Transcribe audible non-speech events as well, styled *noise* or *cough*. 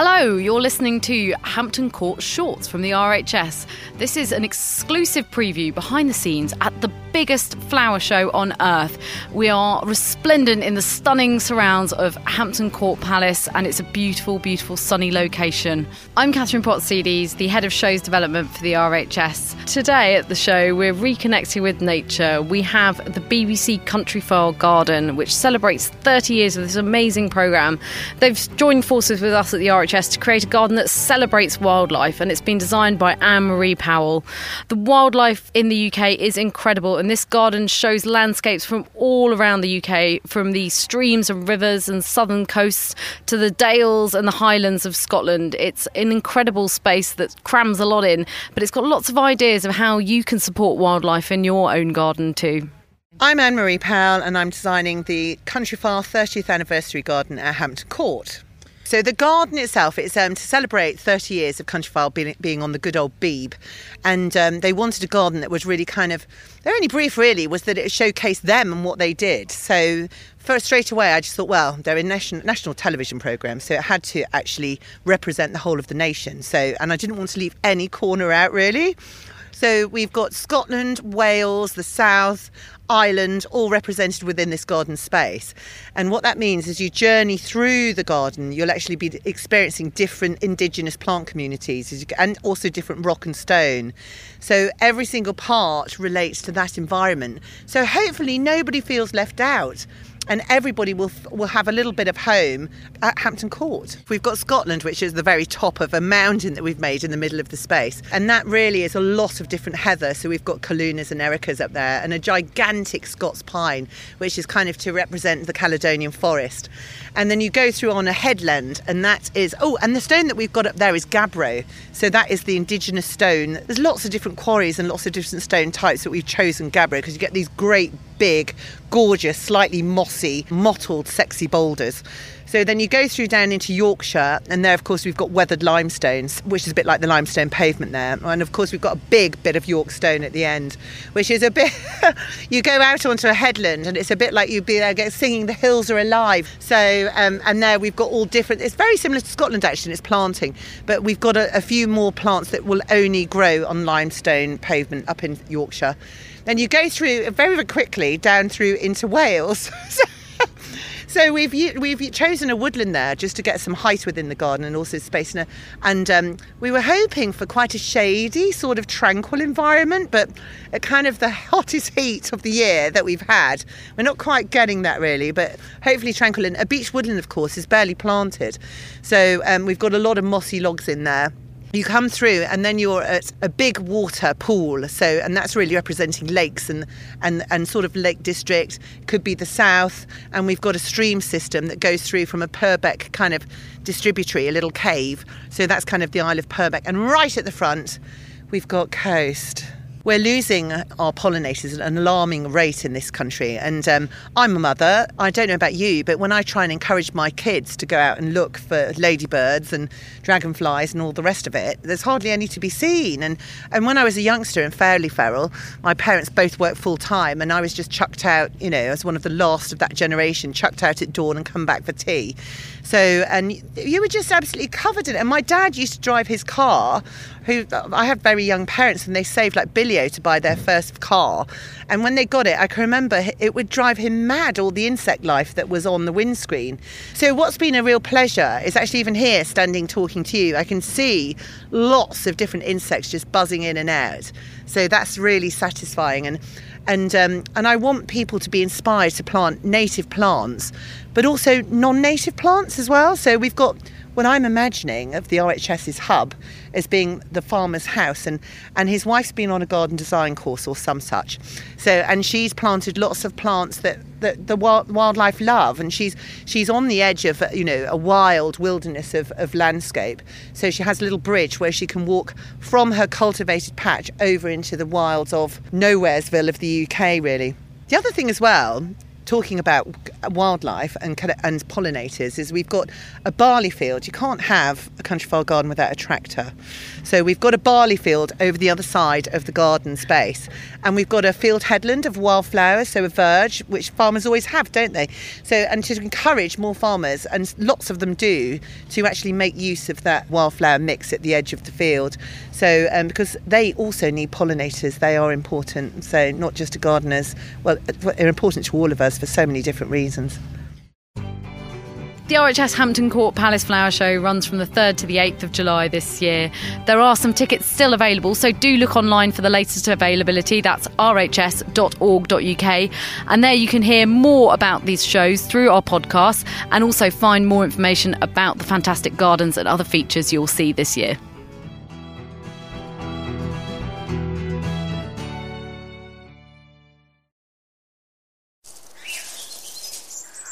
Hello, you're listening to Hampton Court Shorts from the RHS. This is an exclusive preview behind the scenes at the biggest flower show on earth. We are resplendent in the stunning surrounds of Hampton Court Palace, and it's a beautiful, beautiful sunny location. I'm Catherine Pottsides, the head of shows development for the RHS. Today at the show, we're reconnecting with nature. We have the BBC Countryfile Garden, which celebrates 30 years of this amazing programme. They've joined forces with us at the RHS to create a garden that celebrates wildlife, and it's been designed by Anne Marie Powell. The wildlife in the UK is incredible, and this garden shows landscapes from all around the UK, from the streams and rivers and southern coasts to the dales and the highlands of Scotland. It's an incredible space that crams a lot in, but it's got lots of ideas of how you can support wildlife in your own garden too. I'm Anne Marie Powell, and I'm designing the Country Countryfile 30th anniversary garden at Hampton Court. So the garden itself is um, to celebrate 30 years of Countryfile being, being on the good old Beeb, and um, they wanted a garden that was really kind of their only brief really was that it showcased them and what they did. So first straight away I just thought, well, they're a national national television program, so it had to actually represent the whole of the nation. So and I didn't want to leave any corner out really. So we've got Scotland, Wales, the South, Ireland, all represented within this garden space. And what that means is you journey through the garden, you'll actually be experiencing different indigenous plant communities and also different rock and stone. So every single part relates to that environment. So hopefully nobody feels left out and everybody will will have a little bit of home at Hampton Court. We've got Scotland, which is the very top of a mountain that we've made in the middle of the space, and that really is a lot of different heather. So we've got Callunas and Ericas up there, and a gigantic Scots pine, which is kind of to represent the Caledonian forest. And then you go through on a headland, and that is oh, and the stone that we've got up there is gabbro. So that is the indigenous stone. There's lots of different quarries and lots of different stone types that we've chosen gabbro because you get these great big, gorgeous, slightly mossy, mottled, sexy boulders. So then you go through down into Yorkshire, and there, of course, we've got weathered limestones, which is a bit like the limestone pavement there. And of course, we've got a big bit of York stone at the end, which is a bit. *laughs* you go out onto a headland, and it's a bit like you'd be there singing "The Hills Are Alive." So, um, and there we've got all different. It's very similar to Scotland actually. It's planting, but we've got a, a few more plants that will only grow on limestone pavement up in Yorkshire. Then you go through very, very quickly down through into Wales. *laughs* so we've we've chosen a woodland there just to get some height within the garden and also space. And, and um, we were hoping for quite a shady, sort of tranquil environment, but at kind of the *laughs* hottest heat of the year that we've had, we're not quite getting that really. But hopefully tranquil. And a beech woodland, of course, is barely planted, so um, we've got a lot of mossy logs in there you come through and then you're at a big water pool. So and that's really representing lakes and and and sort of lake district. Could be the south. And we've got a stream system that goes through from a purbeck kind of distributary a little cave. So that's kind of the isle of purbeck. And right at the front we've got coast we're losing our pollinators at an alarming rate in this country. And um, I'm a mother. I don't know about you, but when I try and encourage my kids to go out and look for ladybirds and dragonflies and all the rest of it, there's hardly any to be seen. And and when I was a youngster and fairly feral, my parents both worked full time, and I was just chucked out, you know, as one of the last of that generation, chucked out at dawn and come back for tea. So, and you were just absolutely covered in it. And my dad used to drive his car, who I have very young parents, and they saved like Billio to buy their first car. And when they got it, I can remember it would drive him mad, all the insect life that was on the windscreen. So, what's been a real pleasure is actually even here, standing talking to you, I can see lots of different insects just buzzing in and out. So, that's really satisfying. And and um, and I want people to be inspired to plant native plants, but also non-native plants as well. So we've got what I'm imagining of the RHS's hub as being the farmer's house, and, and his wife's been on a garden design course or some such. So, and she's planted lots of plants that, that the wild, wildlife love, and she's she's on the edge of you know a wild wilderness of, of landscape. So she has a little bridge where she can walk from her cultivated patch over into the wilds of Nowheresville of the UK, really. The other thing as well talking about wildlife and and pollinators is we've got a barley field. You can't have a Countryfile garden without a tractor. So we've got a barley field over the other side of the garden space, and we've got a field headland of wildflowers, so a verge, which farmers always have, don't they? So and to encourage more farmers, and lots of them do, to actually make use of that wildflower mix at the edge of the field. So um, because they also need pollinators, they are important. So not just to gardeners, well, they're important to all of us for so many different reasons. The RHS Hampton Court Palace Flower Show runs from the 3rd to the 8th of July this year. There are some tickets still available, so do look online for the latest availability. That's rhs.org.uk. And there you can hear more about these shows through our podcast and also find more information about the fantastic gardens and other features you'll see this year.